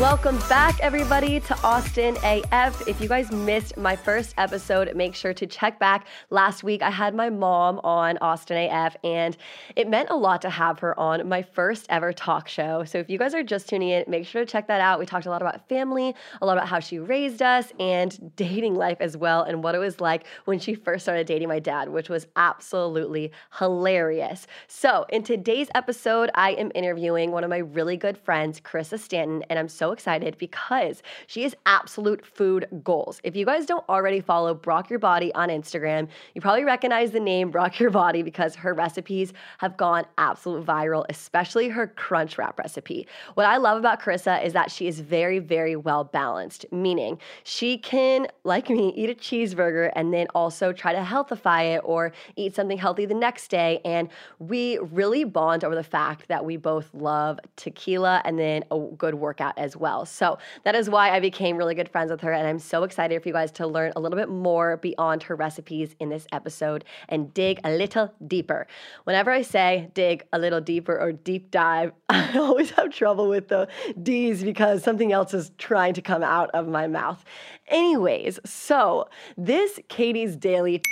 Welcome back, everybody, to Austin AF. If you guys missed my first episode, make sure to check back. Last week, I had my mom on Austin AF, and it meant a lot to have her on my first ever talk show. So if you guys are just tuning in, make sure to check that out. We talked a lot about family, a lot about how she raised us, and dating life as well, and what it was like when she first started dating my dad, which was absolutely hilarious. So in today's episode, I am interviewing one of my really good friends, Carissa Stanton, and I'm so excited because she is absolute food goals. If you guys don't already follow Brocc Your Body on Instagram, you probably recognize the name Brocc Your Body because her recipes have gone absolute viral, especially her crunch wrap recipe. What I love about Carissa is that she is very, very well balanced, meaning she can, like me, eat a cheeseburger and then also try to healthify it or eat something healthy the next day. And we really bond over the fact that we both love tequila and then a good workout as well. So that is why I became really good friends with her. And I'm so excited for you guys to learn a little bit more beyond her recipes in this episode and dig a little deeper. Whenever I say dig a little deeper or deep dive, I always have trouble with the D's because something else is trying to come out of my mouth. Anyways, so this Katie's Daily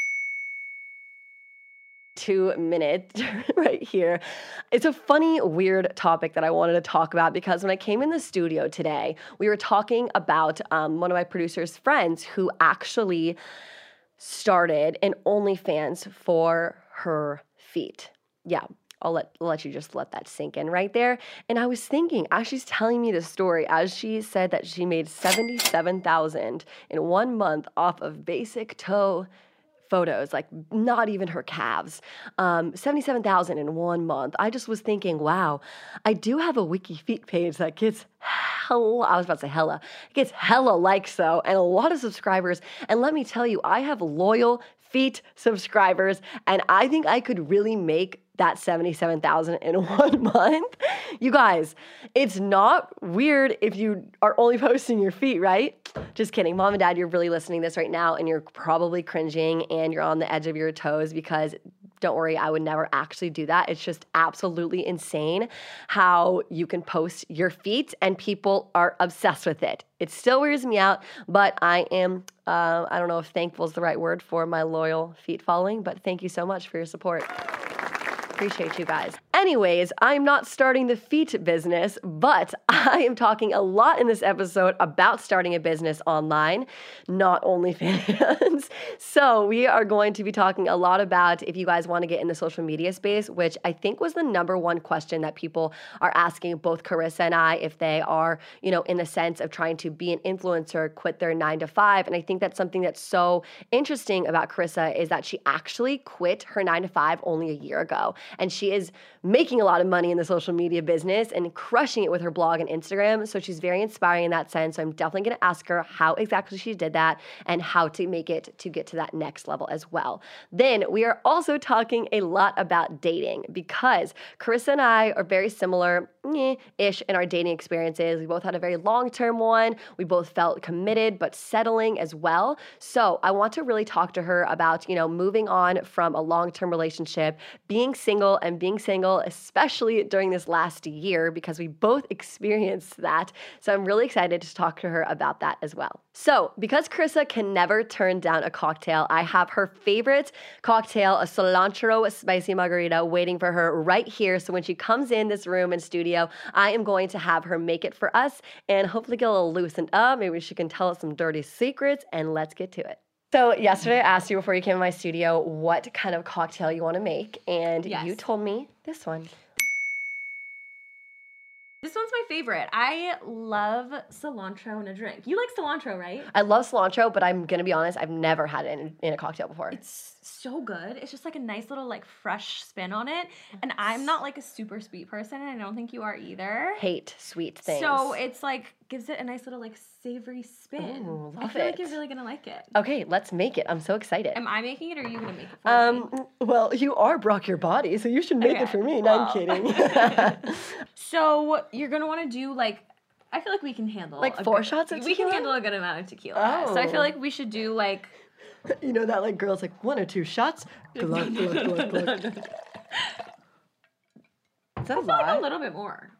two minutes right here. It's a funny, weird topic that I wanted to talk about because when I came in the studio today, we were talking about um, one of my producer's friends who actually started an OnlyFans for her feet. Yeah, I'll let let you just let that sink in right there. And I was thinking, as she's telling me the story, as she said that she made seventy-seven thousand in one month off of basic toe photos, like not even her calves. Um, 77,000 in one month. I just was thinking, wow, I do have a WikiFeet page that gets hella, I was about to say hella, it gets hella likes though, and a lot of subscribers. And let me tell you, I have loyal feet subscribers, and I think I could really make that 77,000 in one month. You guys, it's not weird if you are only posting your feet, right? Just kidding. Mom and dad, you're really listening to this right now and you're probably cringing and you're on the edge of your toes because don't worry, I would never actually do that. It's just absolutely insane how you can post your feet and people are obsessed with it. It still wears me out, but I am, uh, I don't know if thankful is the right word for my loyal feet following, but thank you so much for your support appreciate you guys. Anyways, I'm not starting the feet business, but I am talking a lot in this episode about starting a business online, not only OnlyFans. so, we are going to be talking a lot about if you guys want to get in the social media space, which I think was the number one question that people are asking both Carissa and I if they are, you know, in the sense of trying to be an influencer, quit their nine to five. And I think that's something that's so interesting about Carissa is that she actually quit her nine to five only a year ago and she is making a lot of money in the social media business and crushing it with her blog and Instagram. So she's very inspiring in that sense. So I'm definitely going to ask her how exactly she did that and how to make it to get to that next level as well. Then we are also talking a lot about dating because Carissa and I are very similar ish in our dating experiences. We both had a very long term one. We both felt committed but settling as well. So I want to really talk to her about, you know, moving on from a long term relationship, being single and being single, especially during this last year, because we both experienced that. So I'm really excited to talk to her about that as well. So, because Carissa can never turn down a cocktail, I have her favorite cocktail, a cilantro spicy margarita, waiting for her right here. So when she comes in this room and studio, I am going to have her make it for us and hopefully get a little loosened up. Maybe she can tell us some dirty secrets and let's get to it. So yesterday I asked you before you came to my studio what kind of cocktail you want to make, and Yes. you told me this one. This one's my favorite. I love cilantro in a drink. You like cilantro, right? I love cilantro, but I'm gonna be honest, I've never had it in, in a cocktail before. It's so good. It's just like a nice little like fresh spin on it. And I'm not like a super sweet person, and I don't think you are either. Hate sweet things. So it's like gives it a nice little like savory spin. Ooh, I feel like you're really gonna like it. okay, let's make it. I'm so excited. Am I making it or are you gonna make it for me? Um, well, you are Brocc your body, so you should make it for me. No, I'm kidding. So you're gonna want to do like. I feel like we can handle Like four good- shots of tequila. We can handle a good amount of tequila. Oh. So I Oh. feel like we should do like you know that like girls like one or two shots. Is that a I feel like lie? a little bit more.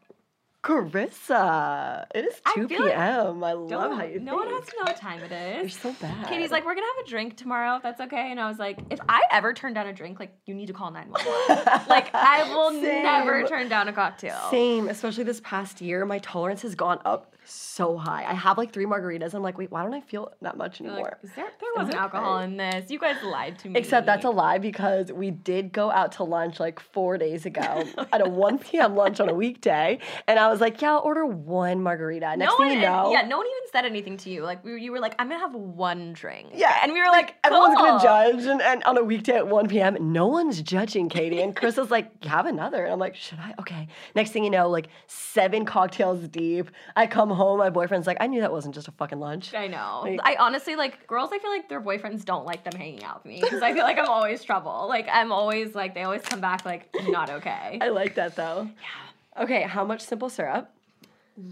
Carissa, it is I 2 feel like- p.m. I love how you no one think. has to know what time it You're is. so bad. Katie's like, we're gonna have a drink tomorrow, if that's okay. And I was like, if I ever turn down a drink, like you need to call 911. like I will never turn down a cocktail. Same, especially this past year, my tolerance has gone up so high. I have like three margaritas. I'm like, wait, why don't I feel that much You're anymore? like, is there there wasn't alcohol in this. You guys lied to me. Except that's a lie because we did go out to lunch like four days ago at a 1 p.m. lunch on a weekday. And I was like, yeah, I'll order one margarita. Next no thing one, you know, yeah, no one even said anything to you. Like we, you were like, I'm gonna have one drink. Yeah, and we were like, everyone's cool. gonna judge. And, and on a weekday at 1 p.m., no one's judging Katie. And Chris was like, have another. And I'm like, should I? Okay. Next thing you know, like seven cocktails deep. I come home, my boyfriend's like, I knew that wasn't just a fucking lunch. I know. Like- I honestly like girls. I feel like their boyfriends don't like them hanging out with me because I feel like I'm always trouble. Like I'm always like they always come back like not okay. I like that though. Yeah. Okay, how much simple syrup?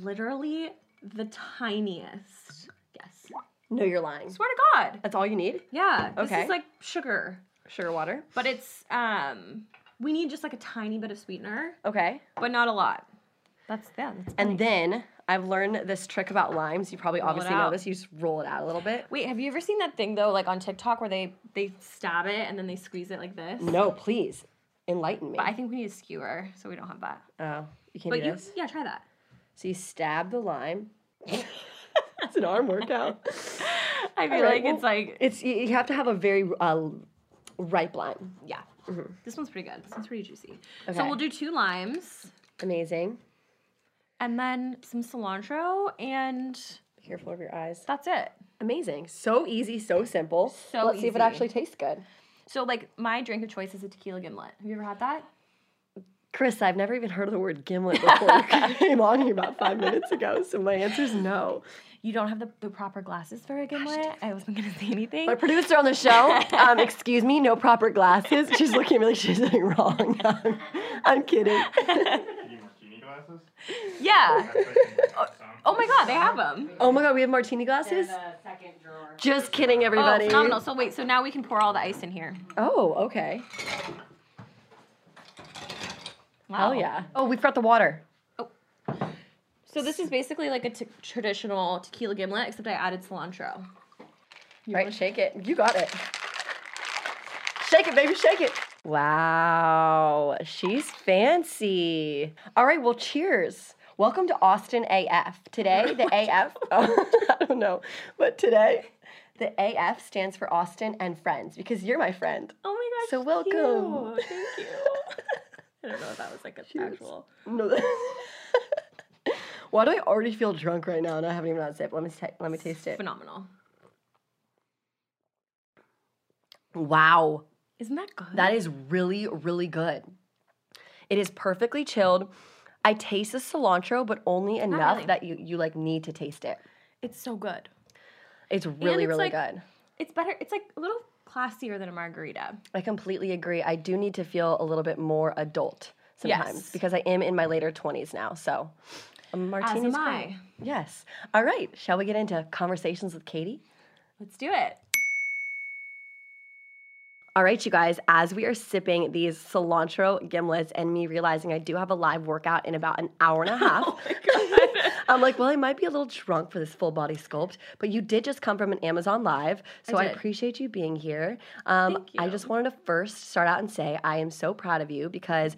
Literally the tiniest. Yes. No, you're lying. Swear to God. That's all you need? Yeah. This Okay. is like sugar, Sugar water? but it's um. We need just like a tiny bit of sweetener, Okay. but not a lot. That's yeah. That's And then I've learned this trick about limes. You probably Roll obviously know this. You just roll it out a little bit. Wait, have you ever seen that thing though, like on TikTok, where they they stab it and then they squeeze it like this? No, please. Enlighten me. But I think we need a skewer, so we don't have that. oh, you can't But do you, this. yeah, try that. So you stab the lime. it's an arm workout. I feel right, like it's like It's you have to have a very uh, ripe lime. yeah. This one's pretty good. This one's pretty juicy. Mm-hmm. Okay. So we'll do two limes Amazing. And then some cilantro, and Be careful of your eyes. that's it. Amazing. So easy, so simple. So Let's see if it actually tastes good. So like my drink of choice is a tequila gimlet. Have you ever had that? Chris, I've never even heard of the word gimlet before you came on here about five minutes ago, so my answer is no. You don't have the, the proper glasses for a gimlet. I wasn't gonna say anything. My producer on the show, um, excuse me, no proper glasses. She's looking at me like she's doing wrong. I'm, I'm kidding. You need martini glasses? yeah. That's what you need some. Oh my god, they have them. Oh my god, we have martini glasses? second drawer. Just kidding, Oh, everybody. phenomenal. So wait, so now we can pour all the ice in here. Oh, okay. Wow. Hell yeah. Oh, we forgot the water. Oh. So this is basically like a t- traditional tequila gimlet, except I added cilantro. You right, shake it. You got it. Shake it, baby, shake it. Wow, she's fancy. All right, well, cheers. Welcome to Austin AF. Today, the AF, oh, I don't know, but today, the AF stands for Austin and Friends because you're my friend. Oh my gosh. So welcome. cute. Thank you. I don't know if that was like an Cheers. actual. No. Why do I already feel drunk right now and I haven't even had a sip? Let me ta- let me taste it. Phenomenal. Wow. Isn't that good? That is really, really good. It is perfectly chilled. I taste the cilantro, but only enough really. that you you like need to taste it. it's so good. It's really, it's really like- good. It's better. It's like a little classier than a margarita. I completely agree. I do need to feel a little bit more adult sometimes Yes. because I am in my later twenties now. So a martini's am great. I. Yes. All right. Shall we get into conversations with Katie? Let's do it. All right, you guys, as we are sipping these cilantro gimlets and me realizing I do have a live workout in about an hour and a half, Oh I'm like, well, I might be a little drunk for this full body sculpt, but you did just come from an Amazon Live, so I, did. appreciate you being here. Um, Thank I just wanted to first start out and say I am so proud of you because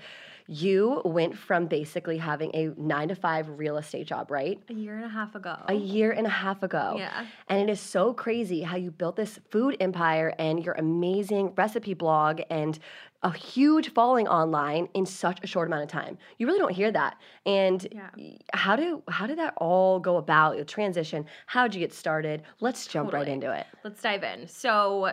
you went from basically having a nine to five real estate job, right? A year and a half ago. a year and a half ago. Yeah. And it is so crazy how you built this food empire and your amazing recipe blog and a huge following online in such a short amount of time. You really don't hear that. And Yeah. how do how did that all go about? The transition? How'd you get started? Let's jump right into it. Let's dive in. So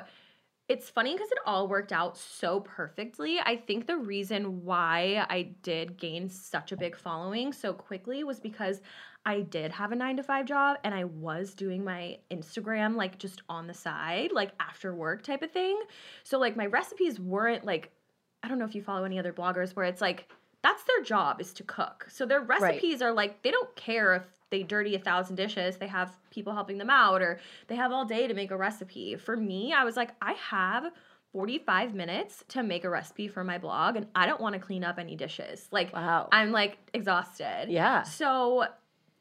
it's funny because it all worked out so perfectly. I think the reason why I did gain such a big following so quickly was because I did have a nine to five job and I was doing my Instagram like just on the side, like after work type of thing. So, like, my recipes weren't like, I don't know if you follow any other bloggers where it's like, that's their job is to cook. So their recipes are like they don't care if they dirty a thousand dishes. They have people helping them out or they have all day to make a recipe. For me, I was like, I have 45 minutes to make a recipe for my blog and I don't want to clean up any dishes. Like Wow. I'm like exhausted. Yeah. So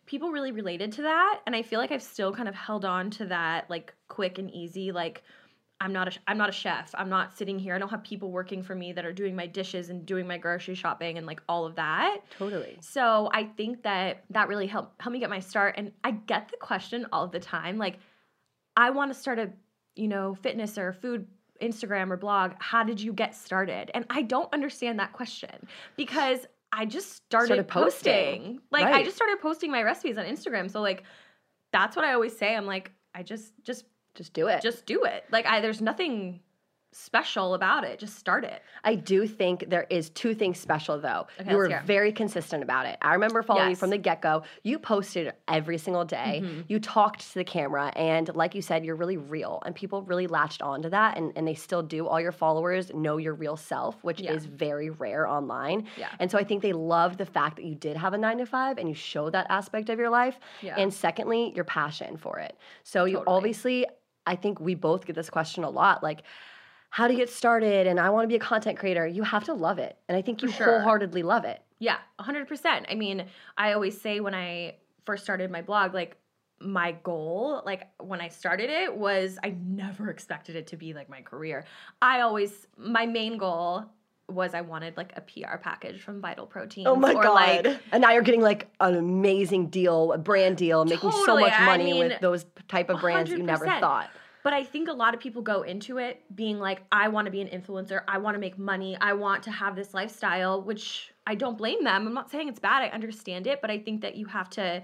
people really related to that and I feel like I've still kind of held on to that like quick and easy like I'm not a I'm not a chef. I'm not sitting here. I don't have people working for me that are doing my dishes and doing my grocery shopping and like all of that. Totally. So I think that that really helped helped me get my start. And I get the question all the time, like, I want to start a, you know, fitness or food Instagram or blog. How did you get started? And I don't understand that question because I just started, Started posting. posting. Like I just started posting my recipes on Instagram. So like that's what I always say. I'm like, I just just Just do it. just do it. Like I there's nothing special about it. Just start it. I do think there is two things special though. Okay, you were very consistent about it. I remember following you from the get go. You posted every single day. Mm-hmm. You talked to the camera, and like you said, you're really real, and people really latched onto that, and, and they still do. All your followers know your real self, which Yeah. is very rare online. Yeah. And so I think they love the fact that you did have a nine to five, and you showed that aspect of your life. Yeah. And secondly, your passion for it. So you obviously, I think we both get this question a lot, like how to get started and I want to be a content creator, you have to love it. And I think you sure. wholeheartedly love it. Yeah, 100%. I mean, I always say when I first started my blog, like, my goal, like when I started it, was I never expected it to be like my career. I always, my main goal was I wanted like a PR package from Vital Protein. Oh my or god. Like, and now you're getting like an amazing deal, a brand deal, making so Totally. much I money mean, with those type of brands you never thought. But I think a lot of people go into it being like, I want to be an influencer. I want to make money. I want to have this lifestyle, which I don't blame them. I'm not saying it's bad. I understand it. But I think that you have to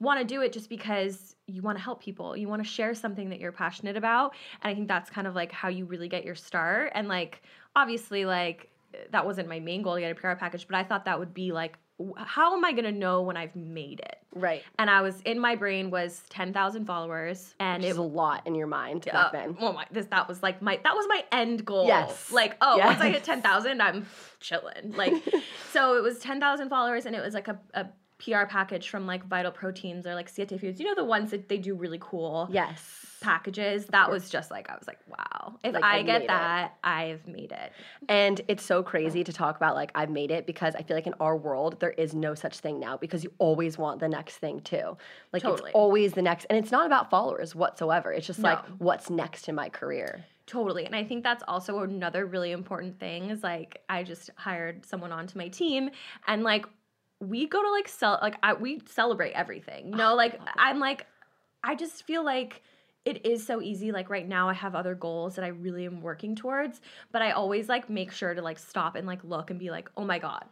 want to do it just because you want to help people. You want to share something that you're passionate about. And I think that's kind of like how you really get your start. And like, obviously, like, that wasn't my main goal to get a PR package, but I thought that would be like, how am I going to know when I've made it? Right. And I was in my brain was 10,000 followers. And Which was a lot in your mind uh, back then. Oh my! This that was like my that was my end goal. Yes. Like oh, once I hit Yes. ten thousand, I'm chilling. Like so, it was ten thousand followers, and it was like a, a PR package from like Vital Proteins or like Siete Foods. You know the ones that they do really cool Yes. packages. That was just like I was like, wow! If Like, I I've get made it. that, I've made it. And it's so crazy to talk about like I've made it because I feel like in our world there is no such thing now because you always want the next thing too. Like Totally. it's always the next and it's not about followers whatsoever. It's just like what's next in my career. Totally. And I think that's also another really important thing is like I just hired someone onto my team and like we go to like sell like I we celebrate everything. You oh know, like I'm like I just feel like it is so easy like right now I have other goals that I really am working towards, but I always like make sure to like stop and like look and be like, "Oh my god.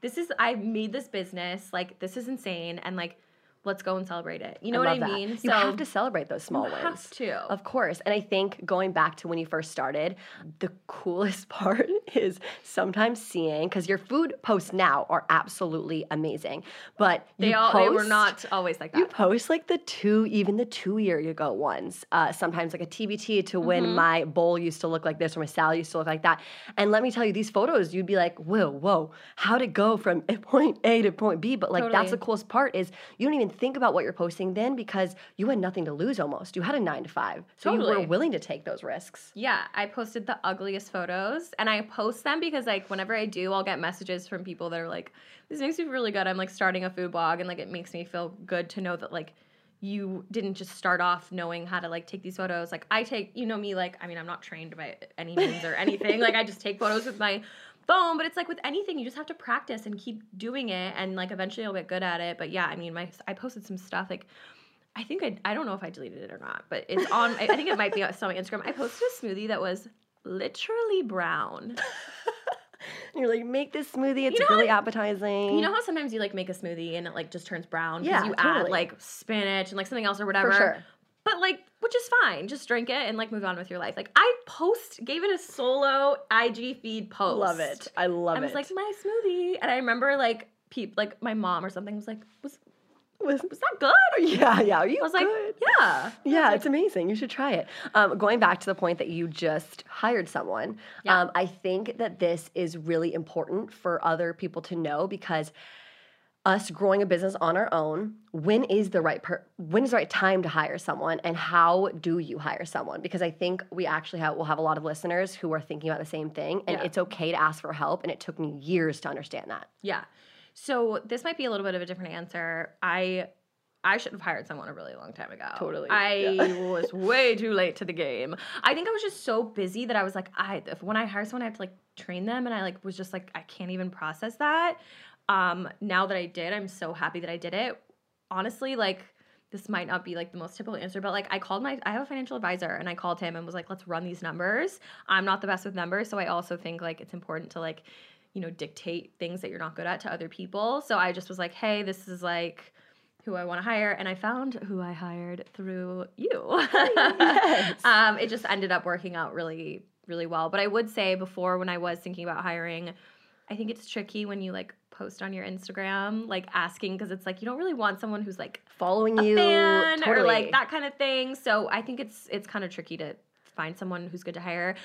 This is I made this business. Like this is insane and like let's go and celebrate it." You know what I that. mean? You have to celebrate those small you wins. have to. Of course. And I think going back to when you first started, the coolest part is sometimes seeing because your food posts now are absolutely amazing. But they all they were not always like that. You post like the two, even the two year ago ones. Uh, sometimes like a TBT to when Mm-hmm. my bowl used to look like this or my salad used to look like that. And let me tell you, these photos, you'd be like, whoa, whoa, how'd it go from point A to point B? But like that's the coolest part is you don't even think about what you're posting then because you had nothing to lose almost. You had a nine to five. So you were willing to take those risks. Yeah, I posted the ugliest photos and I post them because like whenever I do, I'll get messages from people that are like, This makes me feel really good. I'm like starting a food blog and like it makes me feel good to know that like you didn't just start off knowing how to like take these photos. Like I take, you know me, like I mean I'm not trained by any means or anything. like I just take photos with my phone, but it's like with anything, you just have to practice and keep doing it and like eventually you'll get good at it. But yeah, I mean my I posted some stuff like I think I, I don't know if I deleted it or not, but it's on. I I think it might be on my Instagram. I posted a smoothie that was literally brown. You're like, make this smoothie. It's know really how- appetizing. You know how sometimes you like make a smoothie and it like just turns brown Yeah, you add like spinach and like something else or whatever. Sure. But like, which is fine. Just drink it and like move on with your life. Like I post gave it a solo IG feed post. Love it. I love it. I was it. like my smoothie, and I remember like peep like my mom or something was like was was, was that good? yeah, yeah. Are you I was like good? yeah Yeah, it's amazing. You should try it. Um, going back to the point that you just hired someone, Yeah. um, I think that this is really important for other people to know because us growing a business on our own, when is the right per- when is the right time to hire someone and how do you hire someone? Because I think we actually have will have a lot of listeners who are thinking about the same thing and Yeah. it's okay to ask for help and it took me years to understand that. Yeah. So this might be a little bit of a different answer. I I should have hired someone a really long time ago. Totally, I yeah. was way too late to the game. I think I was just so busy that I was like, I if when I hire someone, I have to like train them, and I like was just like, I can't even process that. Um, now that I did, I'm so happy that I did it. Honestly, like this might not be like the most typical answer, but like I called my I have a financial advisor and I called him and was like, let's run these numbers. I'm not the best with numbers, so I also think like it's important to like, you know, dictate things that you're not good at to other people. So I just was like, hey, this is like who I want to hire, and I found who I hired through you. Yes. um, it just ended up working out really, really well. But I would say before, when I was thinking about hiring, I think it's tricky when you like post on your Instagram, like asking because it's like you don't really want someone who's like Following a you fan totally. or like that kind of thing. So I think it's it's kind of tricky to find someone who's good to hire.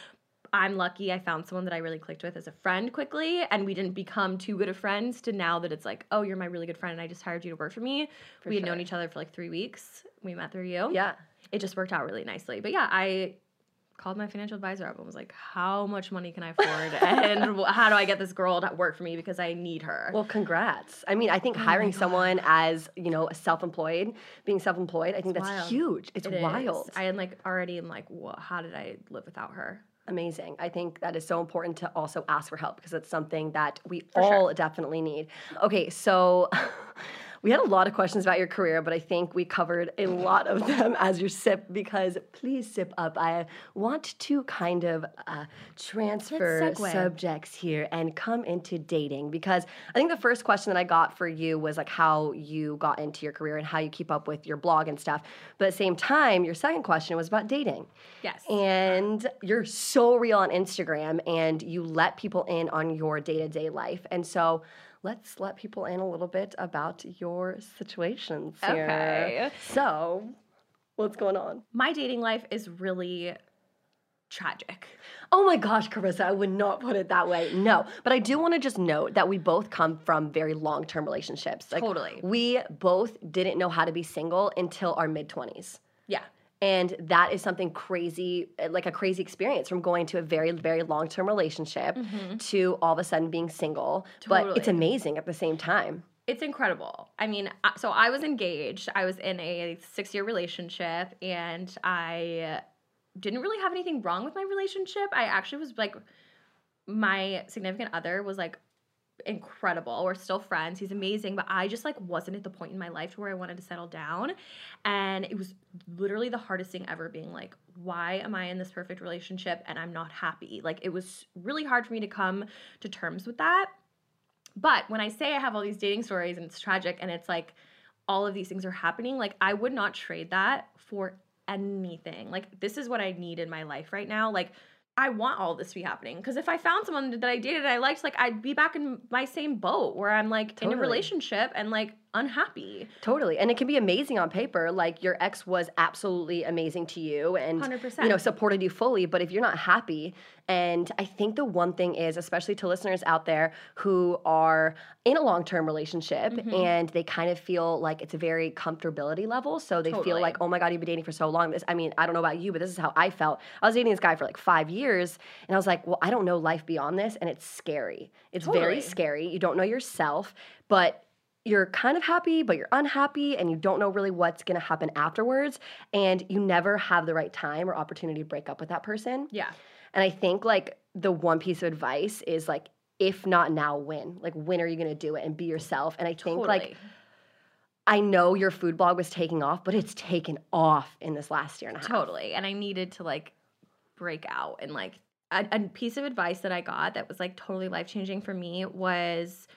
I'm lucky I found someone that I really clicked with as a friend quickly, and we didn't become too good of friends to now that it's like, oh, you're my really good friend, and I just hired you to work for me. For we had known each other for like three weeks. We met through you. Yeah. It just worked out really nicely. But yeah, I called my financial advisor up and was like, how much money can I afford? and how do I get this girl to work for me because I need her? Well, congrats. I mean, I think Oh hiring someone as, you know, self-employed, being self-employed, I think It's that's wild. huge. It's It is. wild. I am like already am like, what, how did I live without her? Amazing. I think that is so important to also ask for help because it's something that we For sure. all definitely need. Okay, so we had a lot of questions about your career, but I think we covered a lot of them as your sip because please sip up. I want to kind of uh, transfer subjects here and come into dating because I think the first question that I got for you was like how you got into your career and how you keep up with your blog and stuff. But at the same time, your second question was about dating. Yes. And you're so real on Instagram and you let people in on your day to day life. And so let's let people in a little bit about your situations here. Okay. So, what's going on? My dating life is really tragic. Oh my gosh, Carissa, I would not put it that way. No, but I do want to just note that we both come from very long term relationships. Like, Totally. We both didn't know how to be single until our mid 20s. And that is something crazy, uh, like a crazy experience from going to a very, very long term relationship to all of a sudden being single. But it's amazing at the same time. It's incredible. I mean, so I was engaged. I was in a six year relationship and I didn't really have anything wrong with my relationship. I actually was like, my significant other was like incredible. We're still friends. He's amazing, but I just like wasn't at the point in my life where I wanted to settle down. And it was literally the hardest thing ever being like, why am I in this perfect relationship and I'm not happy? Like it was really hard for me to come to terms with that. But when I say I have all these dating stories and it's tragic and it's like all of these things are happening, like I would not trade that for anything. Like this is what I need in my life right now. Like I want all this to be happening. Because if I found someone that I dated and I liked, like I'd be back in my same boat where I'm like in a relationship and like unhappy. Totally. And it can be amazing on paper. Like your ex was absolutely amazing to you and 100%. you know supported you fully, but if you're not happy, and I think the one thing is especially to listeners out there who are in a long-term relationship Mm-hmm. and they kind of feel like it's a very comfortability level, so they feel like, "Oh my god, you've been dating for so long." This I mean, I don't know about you, but this is how I felt. I was dating this guy for like 5 years and I was like, "Well, I don't know life beyond this," and it's scary. It's very scary. You don't know yourself, but you're kind of happy, but you're unhappy, and you don't know really what's gonna happen afterwards. And you never have the right time or opportunity to break up with that person. Yeah. And I think like the one piece of advice is like, if not now, when? Like, when are you gonna do it and be yourself? And I think Totally. like, I know your food blog was taking off, but it's taken off in this last year and a half. Totally. And I needed to like break out and like a, a piece of advice that I got that was like totally life changing for me was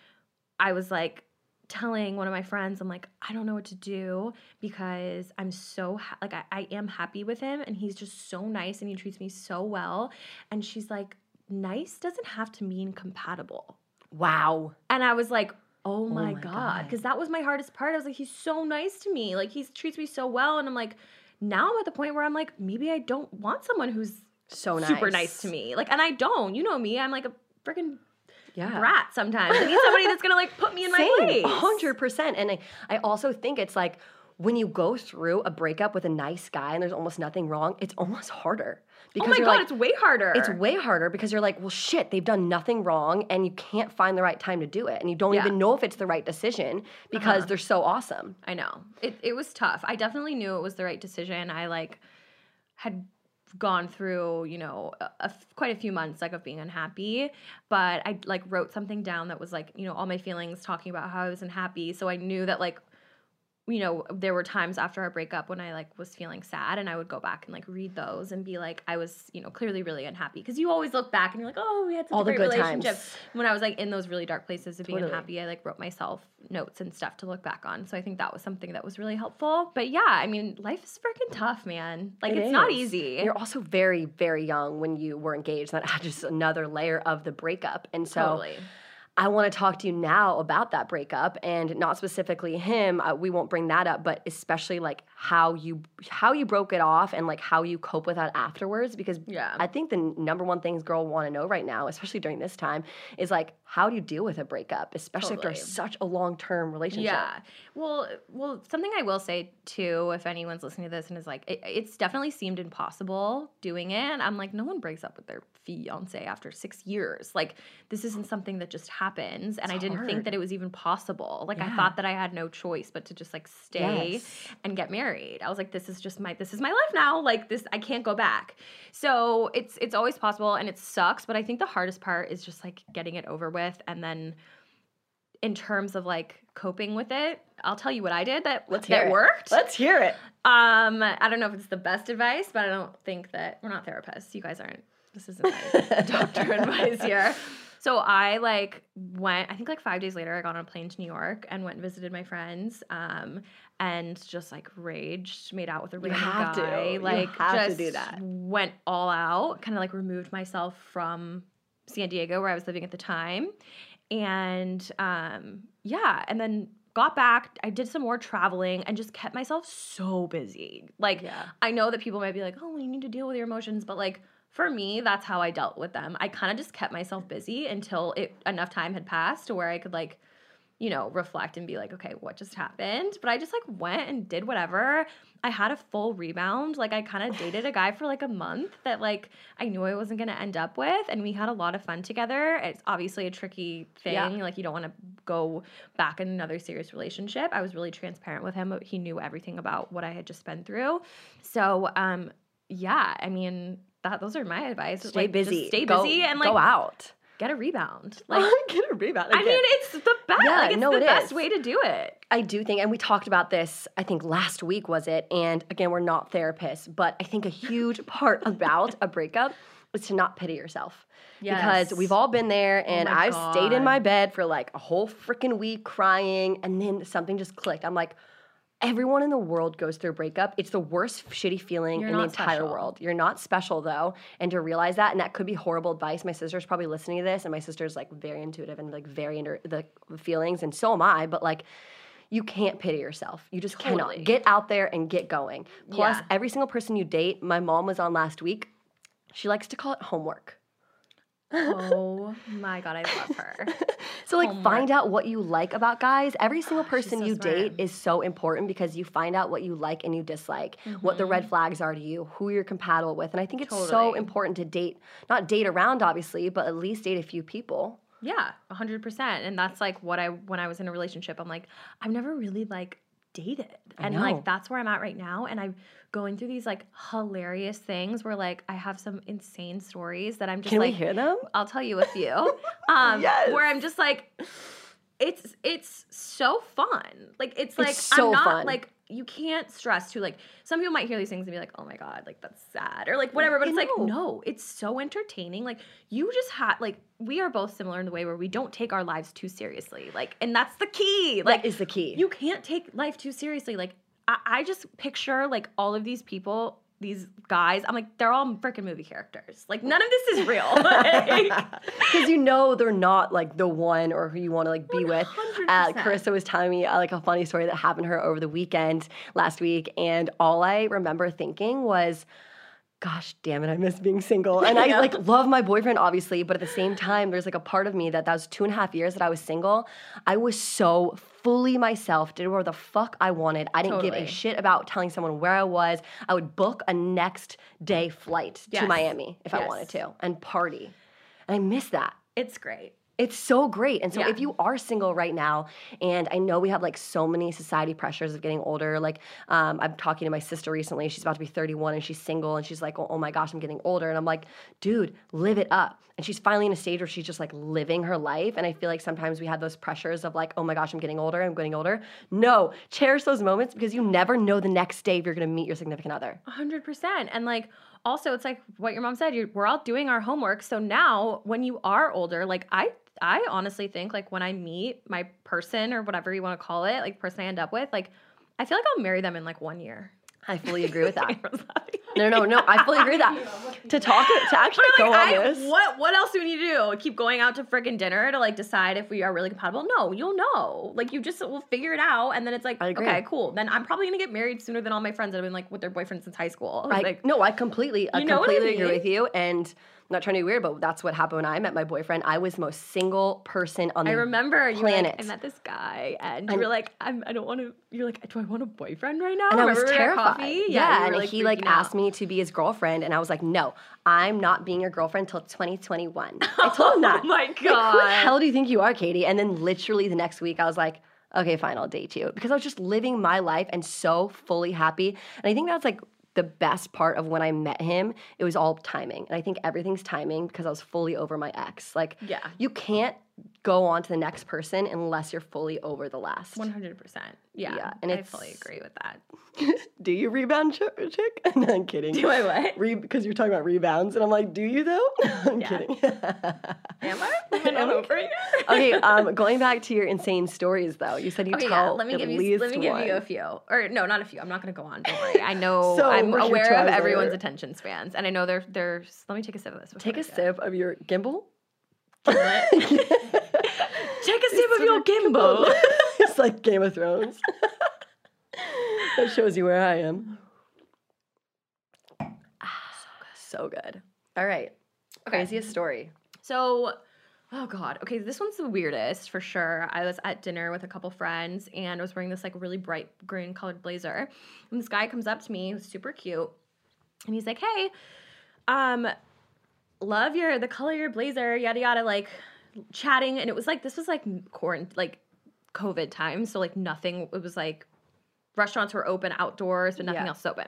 I was like telling one of my friends, I'm like, I don't know what to do because I'm so ha- like I, I am happy with him and he's just so nice and he treats me so well. And she's like, nice doesn't have to mean compatible. Wow. And I was like, oh, oh my, my God. God. Because that was my hardest part. I was like, he's so nice to me. Like, he treats me so well. And I'm like, now I'm at the point where I'm like, maybe I don't want someone who's So nice. super nice to me. Like, and I don't. You know me. I'm like a freaking Yeah. brat sometimes. I need somebody that's gonna like put me in my Same, place. hundred percent. And I, I also think it's like when you go through a breakup with a nice guy and there's almost nothing wrong, it's almost harder Oh because my god, like, it's way harder. it's way harder because you're like, well, shit, they've done nothing wrong, and you can't find the right time to do it, and you don't Yeah. even know if it's the right decision because Uh-huh. they're so awesome. I know. It it was tough. I definitely knew it was the right decision. I like had gone through, you know, a, a quite a few months like of being unhappy, but I like wrote something down that was like, you know, all my feelings talking about how I was unhappy. So I knew that like you know, there were times after our breakup when I like was feeling sad and I would go back and like read those and be like I was, you know, clearly really unhappy because you always look back and you're like, "Oh, we had such All a great relationship." times. When I was like in those really dark places of being unhappy, I like wrote myself notes and stuff to look back on. So I think that was something that was really helpful. But yeah, I mean, life is freaking tough, man. Like It it's not easy. You're also very, very young when you were engaged. That had just another layer of the breakup. And so totally. I want to talk to you now about that breakup and not specifically him. Uh, we won't bring that up, but especially like how you how you broke it off and like how you cope with that afterwards. Because Yeah. I think the number one things girl want to know right now, especially during this time, is like how do you deal with a breakup, especially Totally. after such a long term relationship. Yeah. Well, well, something I will say too, if anyone's listening to this and is like, it, it's definitely seemed impossible doing it. I'm like, no one breaks up with their fiance after six years. Like, this isn't something that just happens. And It's I didn't hard. think that it was even possible. Like, I thought that I had no choice but to just like stay Yes. and get married. I was like, this is just my this is my life now. Like this, I can't go back. So it's it's always possible and it sucks. But I think the hardest part is just like getting it over with and then in terms of like coping with it, I'll tell you what I did that Let's hear that it. worked. Let's hear it. Um, I don't know if it's the best advice, but I don't think that we're not therapists. You guys aren't. This isn't my doctor advice here. So I like went. I think like five days later, I got on a plane to New York and went and visited my friends. Um, and just like raged, made out with a random to. guy. You Like have to just do that. went all out. Kind of like removed myself from San Diego where I was living at the time, and um, yeah, and then got back. I did some more traveling and just kept myself so busy. Like Yeah. I know that people might be like, "Oh, you need to deal with your emotions," but like for me, that's how I dealt with them. I kind of just kept myself busy until it enough time had passed to where I could like you know, reflect and be like, okay, what just happened? But I just like went and did whatever. I had a full rebound. Like I kind of dated a guy for like a month that like I knew I wasn't going to end up with and we had a lot of fun together. It's obviously a tricky thing. Yeah. Like you don't want to go back in another serious relationship. I was really transparent with him. He knew everything about what I had just been through. So, um yeah, I mean, that those are my advice. Stay Like, just busy. Stay Go- busy and like go out. Get a rebound. Like Get a rebound. I mean, it's the best. Yeah, like, it's no, the it best is. way to do it. I do think, and we talked about this, I think last week was it. And again, we're not therapists, but I think a huge part about a breakup is to not pity yourself. Because we've all been there, oh and my I've stayed in my bed for like a whole freaking week crying, and then something just clicked. I'm like, everyone in the world goes through a breakup. It's the worst shitty feeling You're in the entire special. world. You're not special though, and to realize that, and that could be horrible advice. My sister's probably listening to this, and my sister's like very intuitive and like very into the feelings, and so am I. But like, you can't pity yourself. You just Totally. cannot. Get out there and get going. Plus, Yeah. every single person you date, my mom was on last week. She likes to call it homework. Oh my god, I love her. So like Homework. find out what you like about guys. Every single person so you date is so important because you find out what you like and you dislike, what the red flags are to you, who you're compatible with. And I think it's so Mm-hmm. Important to date, not date around obviously, but at least date a few people. Yeah, hundred percent. And that's like what I when I was in a relationship, I'm like, I've never really like dated, and like that's where I'm at right now. And I'm going through these like hilarious things where like I have some insane stories that I'm just Can like, we hear them? I'll tell you a few. Um, Yes. Where I'm just like, it's it's so fun. Like it's like so I'm not fun. like you can't stress too. Like some people might hear these things and be like, oh my god, like that's sad or like whatever. But I it's like no, it's so entertaining. Like you just had like we are both similar in the way where we don't take our lives too seriously. Like and that's the key. Like that is the key. you can't take life too seriously. Like I, I just picture like all of these people, these guys. I'm like, they're all freaking movie characters. Like none of this is real. Because you know they're not like the one or who you want to like be with. Uh, Carissa was telling me uh, like a funny story that happened to her over the weekend last week, and all I remember thinking was, gosh damn it, I miss being single. And I Yeah. like love my boyfriend, obviously, but at the same time, there's like a part of me that that was two and a half years that I was single. I was so fully myself, did whatever the fuck I wanted. I didn't give a shit about telling someone where I was. I would book a next day flight to Miami if I wanted to and party. And I miss that. It's great. It's so great. And so Yeah. if you are single right now, and I know we have like so many society pressures of getting older, like um, I'm talking to my sister recently, she's about to be 31 and she's single and she's like, oh, oh my gosh, I'm getting older. And I'm like, dude, live it up. And she's finally in a stage where she's just like living her life. And I feel like sometimes we have those pressures of like, oh my gosh, I'm getting older, I'm getting older. No, cherish those moments because you never know the next day if you're gonna meet your significant other. Hundred percent. And like also it's like what your mom said, we're all doing our homework. So now when you are older, like I I honestly think like when I meet my person or whatever you want to call it, like person I end up with, like I feel like I'll marry them in like one year. I fully agree with that. No, no, no, I fully agree with that. To talk, to actually But go on I, this. what what else do we need to do? Keep going out to freaking dinner to like decide if we are really compatible? No, you'll know. Like you just will figure it out, and then it's like, okay, cool. Then I'm probably gonna get married sooner than all my friends that have been like with their boyfriends since high school. I, like, no, I completely, I what I completely agree with you. And not trying to be weird, but that's what happened when I met my boyfriend. I was the most single person on the I remember you were like. I met this guy, and you And- were like, I'm, I don't want to. You're like, do I want a boyfriend right now? and I was Remember we were at terrified. Yeah, you and were, he like out. asked me to be his girlfriend, and I was like, no, I'm not being your girlfriend till 2021. I told him that. Oh my Like, who the God. hell do you think you are, Katie? And then literally the next week, I was like, okay, fine, I'll date you because I was just living my life and so fully happy. And I think that's like the best part of when I met him. It was all timing, and I think everything's timing because I was fully over my ex. Like, Yeah. you can't go on to the next person unless you're fully over the last. One hundred percent. Yeah, Yeah, and I fully agree with that. do you rebound, ch- chick? no, I'm kidding. Do I what? Re- because you're talking about rebounds, and I'm like, do you though? I'm Yeah. kidding. Am I? Am I over it? okay, um, going back to your insane stories though, you said you Okay, tell yeah. Let me give you. Let me give one. you a few, or no, not a few. I'm not going to go on. Don't worry. I know. So, I'm aware of everyone's attention spans, and I know they're they're. Let me take a sip of this. Take a sip of your gimbal. Take a sip of your gimbal. it's like Game of Thrones. that shows you where I am. so good. All right. Okay. Craziest story. So, oh god. Okay, this one's the weirdest for sure. I was at dinner with a couple friends and I was wearing this like really bright green colored blazer. And this guy comes up to me, who's super cute, and he's like, "Hey, um, love your the color of your blazer, yada yada." Like chatting, and it was like this was like quarant like COVID time, so like nothing. It was like restaurants were open outdoors, but nothing Yeah. else open.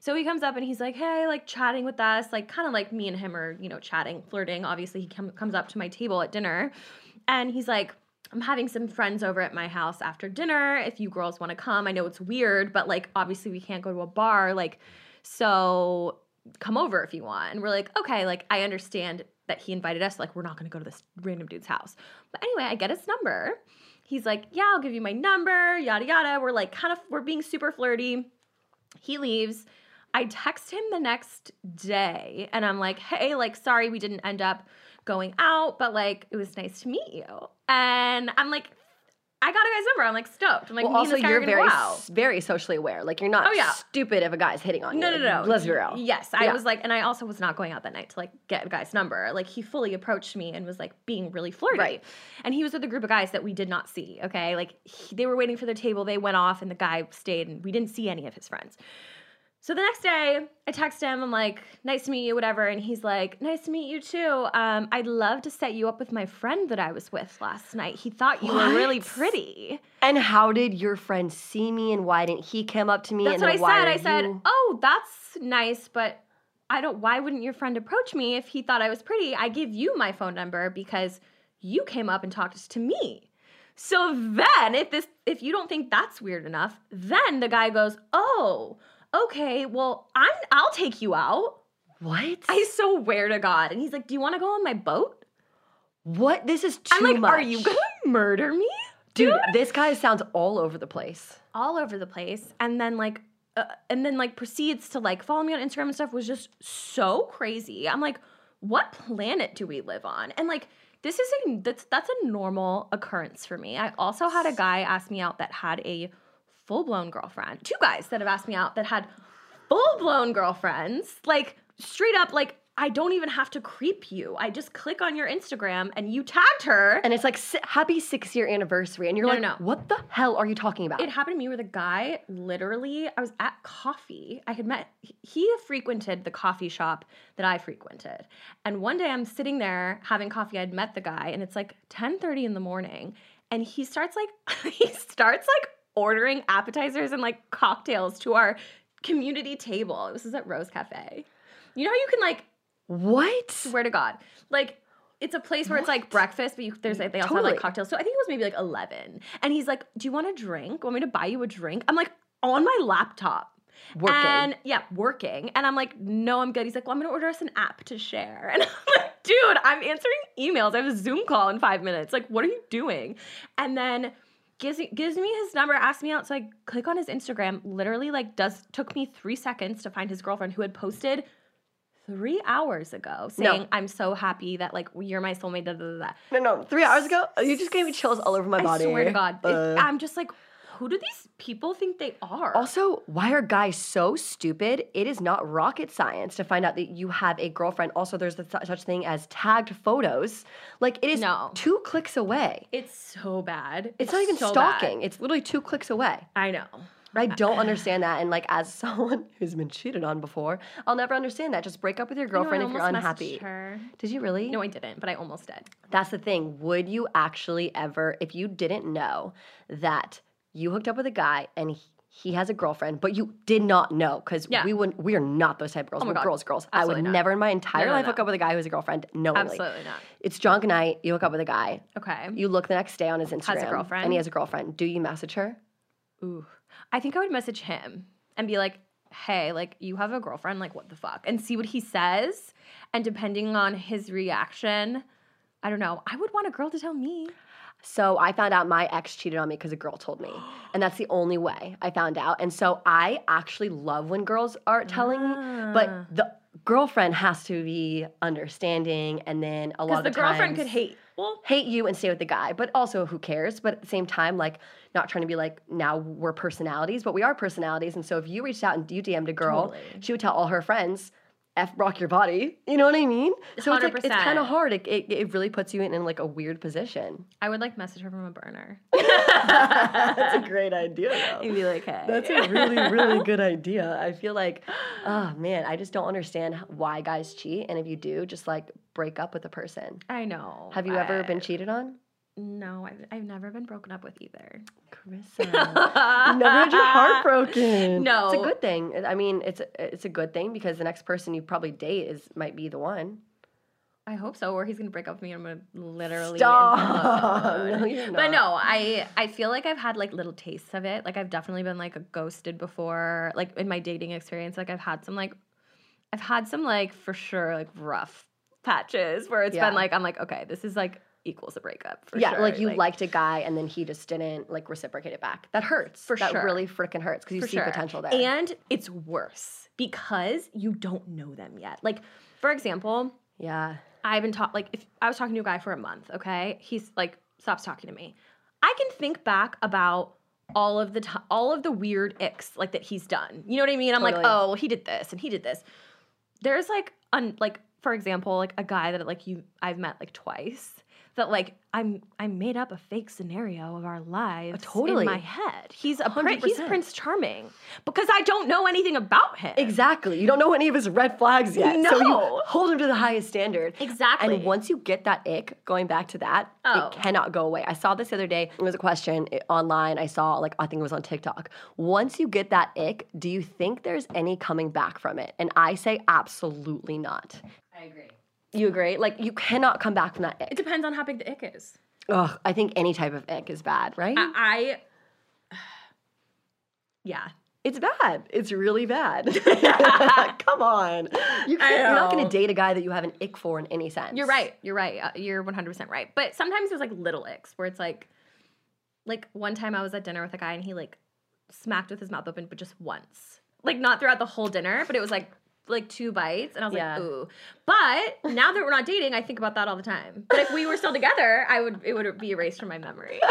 So he comes up and he's like, "Hey, like chatting with us, like kind of like me and him are, you know, chatting, flirting. Obviously, he com- comes up to my table at dinner, and he's like." I'm having some friends over at my house after dinner. If you girls want to come, I know it's weird, but like obviously we can't go to a bar. Like, so come over if you want. And we're like, okay, like I understand that he invited us. Like, we're not gonna go to this random dude's house. But anyway, I get his number. He's like, yeah, I'll give you my number, yada yada. We're like kind of we're being super flirty. He leaves. I text him the next day and I'm like, hey, like, sorry we didn't end up going out, but like, it was nice to meet you. And I'm like, I got a guy's number. I'm like stoked. I'm like, well, also you're very, very socially aware. Like you're not Oh, yeah. stupid if a guy's hitting on No, you. no, no. Let's be real. Yes, I Yeah. was like, and I also was not going out that night to like get a guy's number. Like he fully approached me and was like being really flirty. Right. And he was with a group of guys that we did not see. Okay, like he, they were waiting for their table. They went off, and the guy stayed, and we didn't see any of his friends. So the next day, I text him. I'm like, "Nice to meet you," whatever, and he's like, "Nice to meet you too. Um, I'd love to set you up with my friend that I was with last night. He thought you were really pretty." And how did your friend see me, and why didn't he come up to me? That's and what I said. I said, you- "Oh, that's nice, but I don't. Why wouldn't your friend approach me if he thought I was pretty? I give you my phone number because you came up and talked to me." So then, if this, if you don't think that's weird enough, then the guy goes, "Oh, okay. Well, I'm. I'll take you out." what? I swear to God. And he's like, "Do you want to go on my boat?" what? This is too I'm like, much. "Are you gonna murder me?" Dude, this guy sounds all over the place. all over the place and then like uh, and then like proceeds to like follow me on Instagram and stuff was just so crazy. I'm like, what planet do we live on? And like this is a that's that's a normal occurrence for me. I also had a guy ask me out that had a full blown girlfriend. Two guys that have asked me out that had full blown girlfriends. Like straight up like I don't even have to creep you. I just click on your Instagram and you tagged her. And it's like happy six year anniversary, and you're No, like, no, no. what the hell are you talking about? it happened to me where the guy literally I was at coffee. I had met he frequented the coffee shop that I frequented. And one day I'm sitting there having coffee. I'd met the guy and it's like 10:30 in the morning and he starts like he starts like ordering appetizers and like cocktails to our community table. This is at Rose Cafe. You know how you can like what? swear to God, like it's a place where it's like breakfast, but you, there's like they also have like cocktails. So I think it was maybe like eleven, and he's like, "Do you want a drink? Want me to buy you a drink?" I'm like on my laptop. Working. And yeah, working. And I'm like, no, I'm good. He's like, well, I'm gonna order us an app to share. And I'm like, dude, I'm answering emails. I have a Zoom call in five minutes. Like, what are you doing? And then gives me gives me his number, asks me out. So I click on his Instagram. Literally, like, does took me three seconds to find his girlfriend who had posted three hours ago saying, No. I'm so happy that like you're my soulmate. Da, da, da, da. no, no, three hours ago, you just gave me chills all over my body. I swear to God. It- Uh. I'm just like, who do these people think they are? Also, why are guys so stupid? It is not rocket science to find out that you have a girlfriend. Also, there's the th- such thing as tagged photos. Like it is No. two clicks away. it's so bad. It's not even so bad. stalking. It's literally two clicks away. I know. I don't understand that. And like as someone who's been cheated on before, I'll never understand that. Just break up with your girlfriend No, I if you're unhappy. Her. Did you really? No, I didn't, but I almost did. That's the thing. Would you actually ever, if you didn't know that you hooked up with a guy and he, he has a girlfriend, but you did not know because Yeah. we wouldn't, we are not those type of girls. Oh my We're God. girls, girls. I would not. never in my entire No, no, life hook up with a guy who has a girlfriend No, Absolutely not. It's drunk night. You hook up with a guy. Okay. You look the next day on his Instagram. Has a girlfriend? And he has a girlfriend. Do you message her? Ooh. I think I would message him and be like, hey, like, you have a girlfriend, like, what the fuck? And see what he says. And depending on his reaction, I don't know. I would want a girl to tell me. So I found out my ex cheated on me because a girl told me. And that's the only way I found out. And so I actually love when girls are telling me, Ah. but the girlfriend has to be understanding and then a lot of the, the, girlfriend could hate. Well, hate you and stay with the guy, but also who cares? But at the same time, like not trying to be like now we're personalities, but we are personalities. And so if you reached out and you DM'd a girl, Totally. she would tell all her friends, F rock your body. You know what I mean? So it's like it's kind of hard. It, it, it really puts you in, in like a weird position. I would like message her from a burner. That's a great idea, though. and be like, hey. That's a really, really good idea. I feel like, oh man, I just don't understand why guys cheat. And if you do, just like break up with the person. I know. Have you ever been cheated on? No, I've, I've never been broken up with either. Carissa, you never had your heart broken. No. it's a good thing. I mean, it's a, it's a good thing because the next person you probably date is might be the one. I hope so, or he's gonna break up with me and I'm gonna literally Stop. No, you're But no, I I feel like I've had like little tastes of it. Like I've definitely been like ghosted before. Like in my dating experience, like I've had some like I've had some like for sure like rough patches where it's Yeah. been like I'm like okay, this is like equals a breakup for yeah, sure. like you liked a guy and then he just didn't like reciprocate it back. That hurts. For that sure. really freaking hurts because you for see sure. potential there. And it's worse because you don't know them yet. Like for example, yeah. I've been taught like if I was talking to a guy for a month, okay, he's like stops talking to me. I can think back about all of the time, all of the weird icks like that he's done. You know what I mean? I'm like, oh, well, he did this and he did this. There's like un like for example, like a guy that like you I've met like twice that like I'm I made up a fake scenario of our lives totally. in my head. He's a prin- he's Prince Charming because I don't know anything about him. Exactly. You don't know any of his red flags yet. So you No. hold him to the highest standard. Exactly. And once you get that ick, going back to that, Oh. it cannot go away. I saw this the other day. It was a question eh, online. I saw, like, I think it was on TikTok. Once you get that ick, do you think there's any coming back from it? And I say absolutely not. I agree. You agree? Like, you cannot come back from that It depends on how big the ick is. Ugh, I think any type of ick is bad, right? I, I yeah. It's bad. It's really bad. Come on. You can't, you're not going to date a guy that you have an ick for in any sense. You're right. You're right. Uh, you're 100% right. But sometimes there's like little icks where it's like, like one time I was at dinner with a guy and he like smacked with his mouth open, but just once. Like not throughout the whole dinner, but it was like like two bites, and I was Yeah. like, ooh. But now that we're not dating, I think about that all the time. But if we were still together, I would it would be erased from my memory.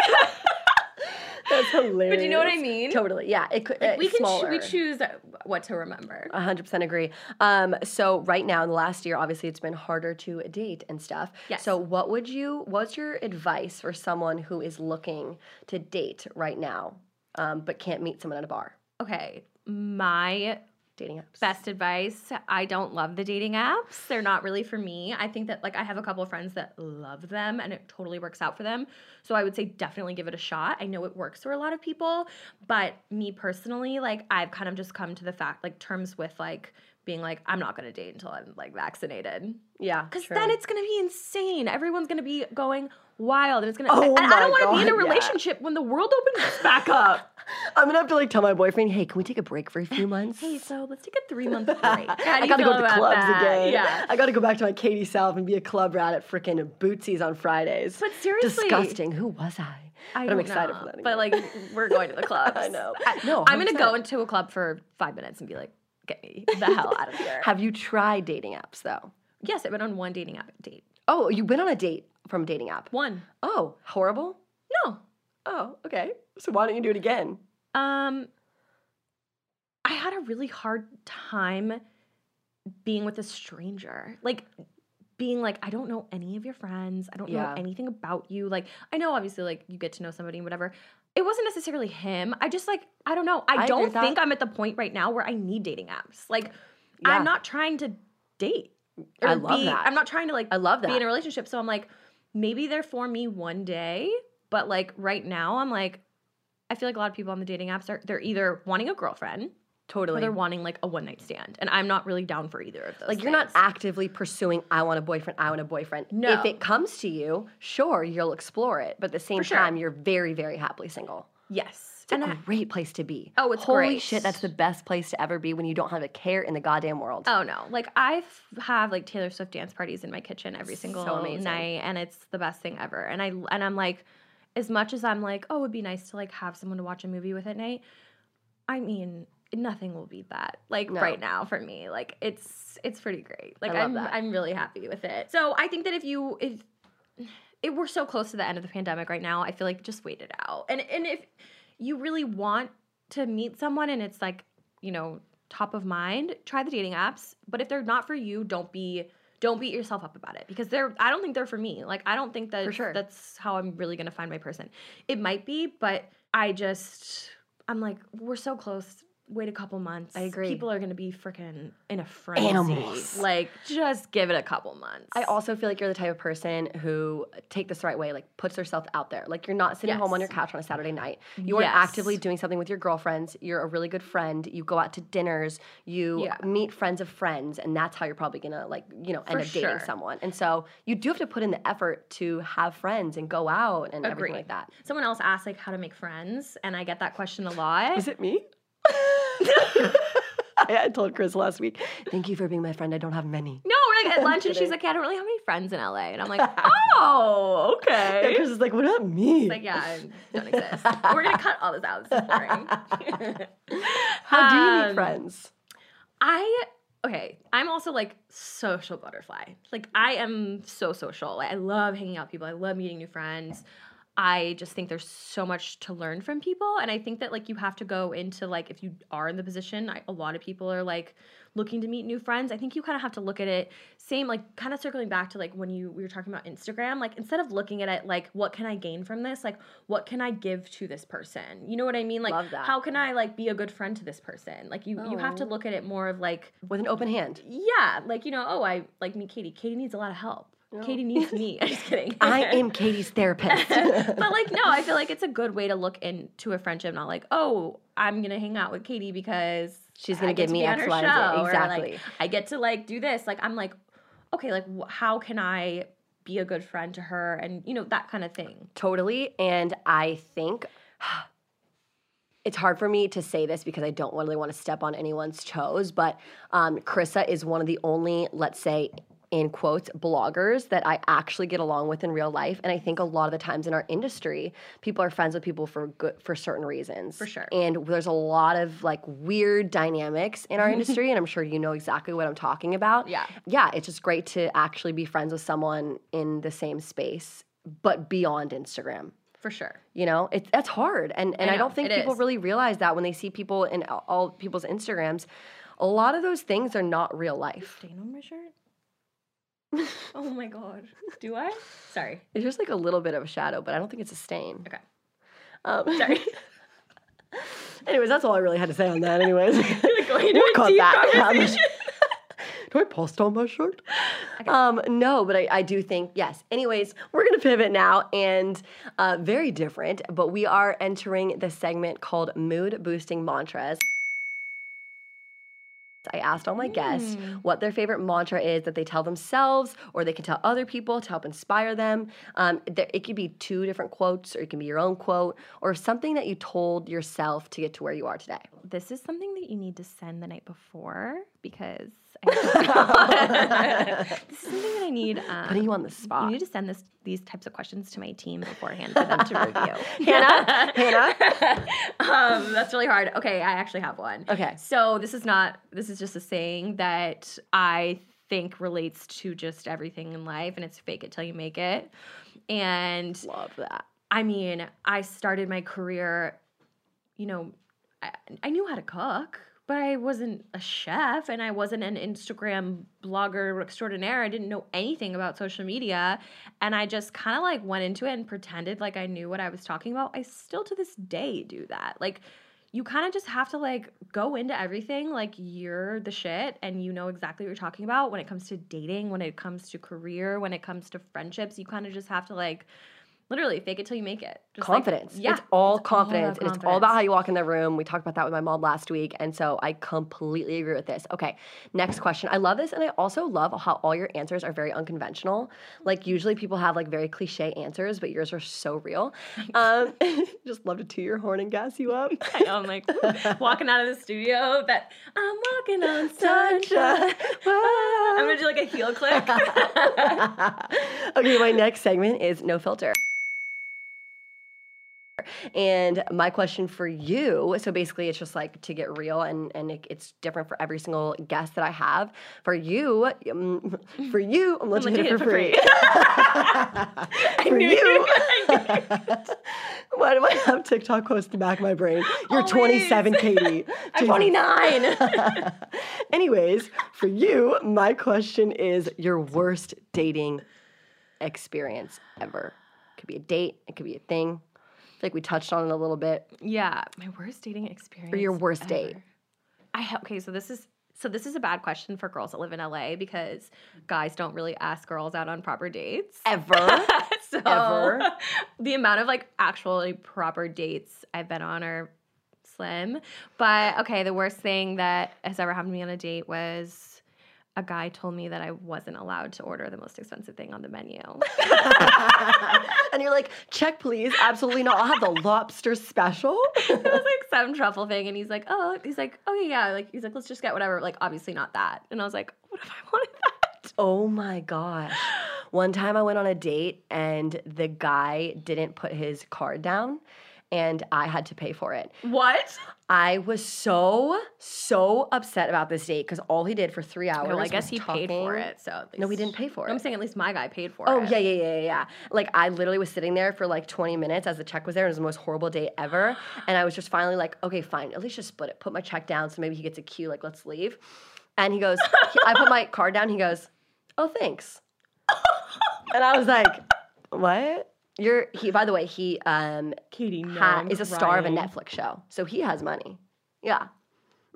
That's hilarious. But you know what I mean? Totally. Yeah. It could. Like, we it's can smaller. we choose what to remember. A hundred percent agree. Um, so right now in the last year, obviously it's been harder to date and stuff. Yes. So what would you? What's your advice for someone who is looking to date right now, um, but can't meet someone at a bar? Okay, my Dating apps. best advice i don't love the dating apps they're not really for me i think that like i have a couple of friends that love them and it totally works out for them so i would say definitely give it a shot i know it works for a lot of people but me personally like i've kind of just come to the fact like terms with like being like i'm not going to date until i'm like vaccinated Yeah. because true. then it's going to be insane everyone's going to be going wild and it's going to Oh and i don't want to be in a God, yeah. relationship when the world opens back up I'm gonna have to like tell my boyfriend, hey, can we take a break for a few months? hey so let's take a three month break I gotta go to the clubs that? again. yeah I gotta go back to my Katie South and be a club rat at freaking Bootsies on Fridays. But seriously, Disgusting. Who was I? I but I'm excited know. for that. But like, we're going to the clubs. I know. I, No, I'm gonna go into a club for five minutes and be like, get me the hell out of here. Have you tried dating apps though? yes, I've been on one dating app date. Oh, you went on a date from a dating app. One. Oh, horrible. No. Oh, okay. So why don't you do it again? Um, I had a really hard time being with a stranger. Like being like, I don't know any of your friends. I don't Yeah. know anything about you. Like, I know obviously like you get to know somebody and whatever. It wasn't necessarily him. I just like, I don't know. I I, don't think I'm at the point right now where I need dating apps. Like, Yeah. I'm not trying to date. I love that. I'm not trying to like I love that. be in a relationship. So I'm like, maybe they're for me one day, but like right now, I'm like, I feel like a lot of people on the dating apps are they're either wanting a girlfriend or Totally. they're wanting like a one night stand, and I'm not really down for either of those. Like you're not actively pursuing I want a boyfriend, I want a boyfriend. No. If it comes to you, sure, you'll explore it, but at the same sure. time you're very very happily single. yes, It's and a I- great place to be. Oh, it's Holy great. shit, that's the best place to ever be when you don't have a care in the goddamn world. Oh no! Like I have like Taylor Swift dance parties in my kitchen every single amazing. night, and it's the best thing ever. And I and I'm like, as much as I'm like, oh, it'd be nice to like have someone to watch a movie with at night. I mean, nothing will beat that. Like No. right now for me, like it's it's pretty great. Like I'm that. I'm really happy with it. So I think that if you if if we're so close to the end of the pandemic right now, I feel like just wait it out. And and if you really want to meet someone and it's like, you know, top of mind, try the dating apps. But if they're not for you, don't be don't beat yourself up about it because they're I don't think they're for me. Like I don't think that sure. that's how I'm really going to find my person. It might be, but I just I'm like we're so close. Wait a couple months. I agree. People are going to be freaking in a frenzy. Animals. Like just give it a couple months. I also feel like you're the type of person who take this the right way, like puts herself out there. Like you're not sitting home on your couch on a Saturday night. You are Yes. actively doing something with your girlfriends. You're a really good friend. You go out to dinners. You Yeah. meet friends of friends, and that's how you're probably gonna like you know end For up dating sure. someone. And so you do have to put in the effort to have friends and go out and everything like that. Someone else asked like how to make friends, and I get that question a lot. Is it me? I told Chris last week. Thank you for being my friend. I don't have many. No, we're like at lunch and she's like, yeah, I don't really have any friends in LA. And I'm like, oh, okay. Chris is like, what about me? like, yeah, I don't exist. we're gonna cut all this out. This is boring. How do you meet Um, friends? I okay. I'm also like social butterfly. Like I am so social. Like, I love hanging out with people. I love meeting new friends. I just think there's so much to learn from people, and I think that like you have to go into like if you are in the position. I, a lot of people are like looking to meet new friends. I think you kind of have to look at it same like kind of circling back to like when you we were talking about Instagram. Like instead of looking at it like what can I gain from this, like what can I give to this person? You know what I mean? Like how can I like be a good friend to this person? Like you you have to Oh. look at it more of like With an open hand. yeah, like you know, oh, I like meet Katie. Katie needs a lot of help. No. Katie needs me. I'm just kidding. I am Katie's therapist. but like, no, I feel like it's a good way to look into a friendship. Not like, oh, I'm gonna hang out with Katie because She's gonna give me X, Y, Z. show, or, like, I get to like do this. Like, I'm like, okay, like, how can I be a good friend to her, and you know that kind of thing. Totally. And I think it's hard for me to say this because I don't really want to step on anyone's toes, but um, Carissa is one of the only, let's say, in quotes, bloggers that I actually get along with in real life. And I think a lot of the times in our industry, people are friends with people for good for certain reasons. For sure. And there's a lot of like weird dynamics in our industry, and I'm sure you know exactly what I'm talking about. Yeah. Yeah, it's just great to actually be friends with someone in the same space, but beyond Instagram. For sure. You know, it, that's hard. And, and I, know, don't think people is. really realize that when they see people in all- all people's Instagrams. A lot of those things are not real life. Stain on my shirt? oh my god. Do I? Sorry. It's just like a little bit of a shadow, but I don't think it's a stain. Okay. Um, Sorry. anyways, that's all I really had to say on that. Anyways, going into We'll a cut deep that. conversation. Do I post on my shirt? Um, no, but I, I do think yes. Anyways, we're gonna pivot now and uh, very different, but we are entering the segment called mood boosting mantras. I asked all my guests what their favorite mantra is that they tell themselves or they can tell other people to help inspire them. Um, there, it could be two different quotes, or it can be your own quote, or something that you told yourself to get to where you are today. This is something that you need to send the night before because this is something that I need. Um, Putting you on the spot. You need to send this these types of questions to my team beforehand for them to review. Hannah? Hannah? um, that's really hard. Okay, I actually have one. Okay. So this is not. This is just a saying that I think relates to just everything in life, and it's fake it till you make it. And Love that. I mean, I started my career, you know, I, I knew how to cook, but I wasn't a chef and I wasn't an Instagram blogger extraordinaire. I didn't know anything about social media. And I just kind of like went into it and pretended like I knew what I was talking about. I still to this day do that. Like, you kind of just have to like go into everything like you're the shit and you know exactly what you're talking about when it comes to dating, when it comes to career, when it comes to friendships. You kind of just have to like literally fake it till you make it. Just like- confidence. yeah, it's all about confidence. and it's all about how you walk in the room. We talked about that with my mom last week, and so I completely agree with this. Okay, next question. I love this, and I also love how all your answers are very unconventional. Like usually people have like very cliche answers, but yours are so real. Um, just love to toot your horn and gas you up. I know, I'm like walking out of the studio that I'm walking on sunshine. I'm gonna do like a heel click. okay, my next segment is no filter. And my question for you, so basically it's just like to get real and, and it, it's different for every single guest that I have. For you, um, for you, I'm letting you hit it for free. for knew you, you- why do I have TikTok close to the back of my brain? You're Always. 27, Katie. I'm 29. Anyways, for you, my question is your worst dating experience ever. It Could be a date, it could be a thing. Like we touched on it a little bit. yeah, my worst dating experience. Or your worst date. I ha- okay, so this is so this is a bad question for girls that live in LA because guys don't really ask girls out on proper dates. Ever. so Ever. the amount of like actually proper dates I've been on are slim. But okay, the worst thing that has ever happened to me on a date was a guy told me that I wasn't allowed to order the most expensive thing on the menu. and you're like, check please. Absolutely not. I'll have the lobster special. it was like some truffle thing, and he's like, "Oh, he's like, oh yeah, like he's like, let's just get whatever." Like, obviously not that. And I was like, "What if I wanted that?" Oh my gosh. One time I went on a date and the guy didn't put his card down and I had to pay for it. What? I was so, so upset about this date because all he did for three hours. Well, I guess was he paid for it. So No, he least- didn't pay for it. I'm saying at least my guy paid for Oh it. yeah, yeah, yeah, yeah, yeah. Like I literally was sitting there for like 20 minutes as the check was there. It was the most horrible day ever. And I was just finally like, okay, fine. At least just split it. Put my check down so maybe he gets a cue. Like let's leave. And he goes, he- I put my card down. He goes, oh thanks. and I was like, what? You're he. By the way, he um Katie, no, ha- is a star of a. Netflix show, so he has money. Yeah.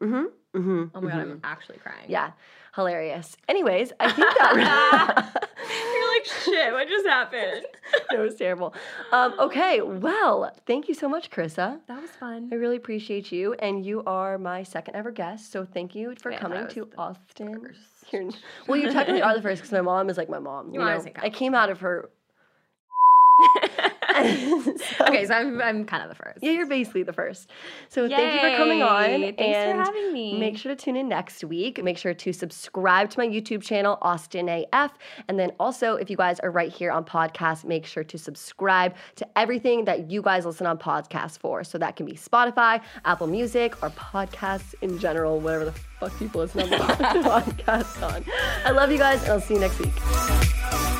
Mm-hmm. Mm-hmm. Oh my god, I'm actually crying. Yeah. Hilarious. Anyways, I think that. You're like, shit, what just happened? it was terrible. Um, okay, well, thank you so much, Carissa. That was fun. I really appreciate you, and you are my second ever guest. So thank you for coming to Austin. Well, you technically are the first because my mom is like my mom. You, You know. I came out of her. So- okay, so I'm, I'm kind of the first. Yeah, you're basically the first. So thank you for coming on. Thanks and for having me. Make sure to tune in next week. Make sure to subscribe to my YouTube channel, Austin AF. And then also, if you guys are right here on podcast, make sure to subscribe to everything that you guys listen on podcast for. So that can be Spotify, Apple Music, or podcasts in general, whatever the fuck people listen on podcasts on. I love you guys, and I'll see you next week.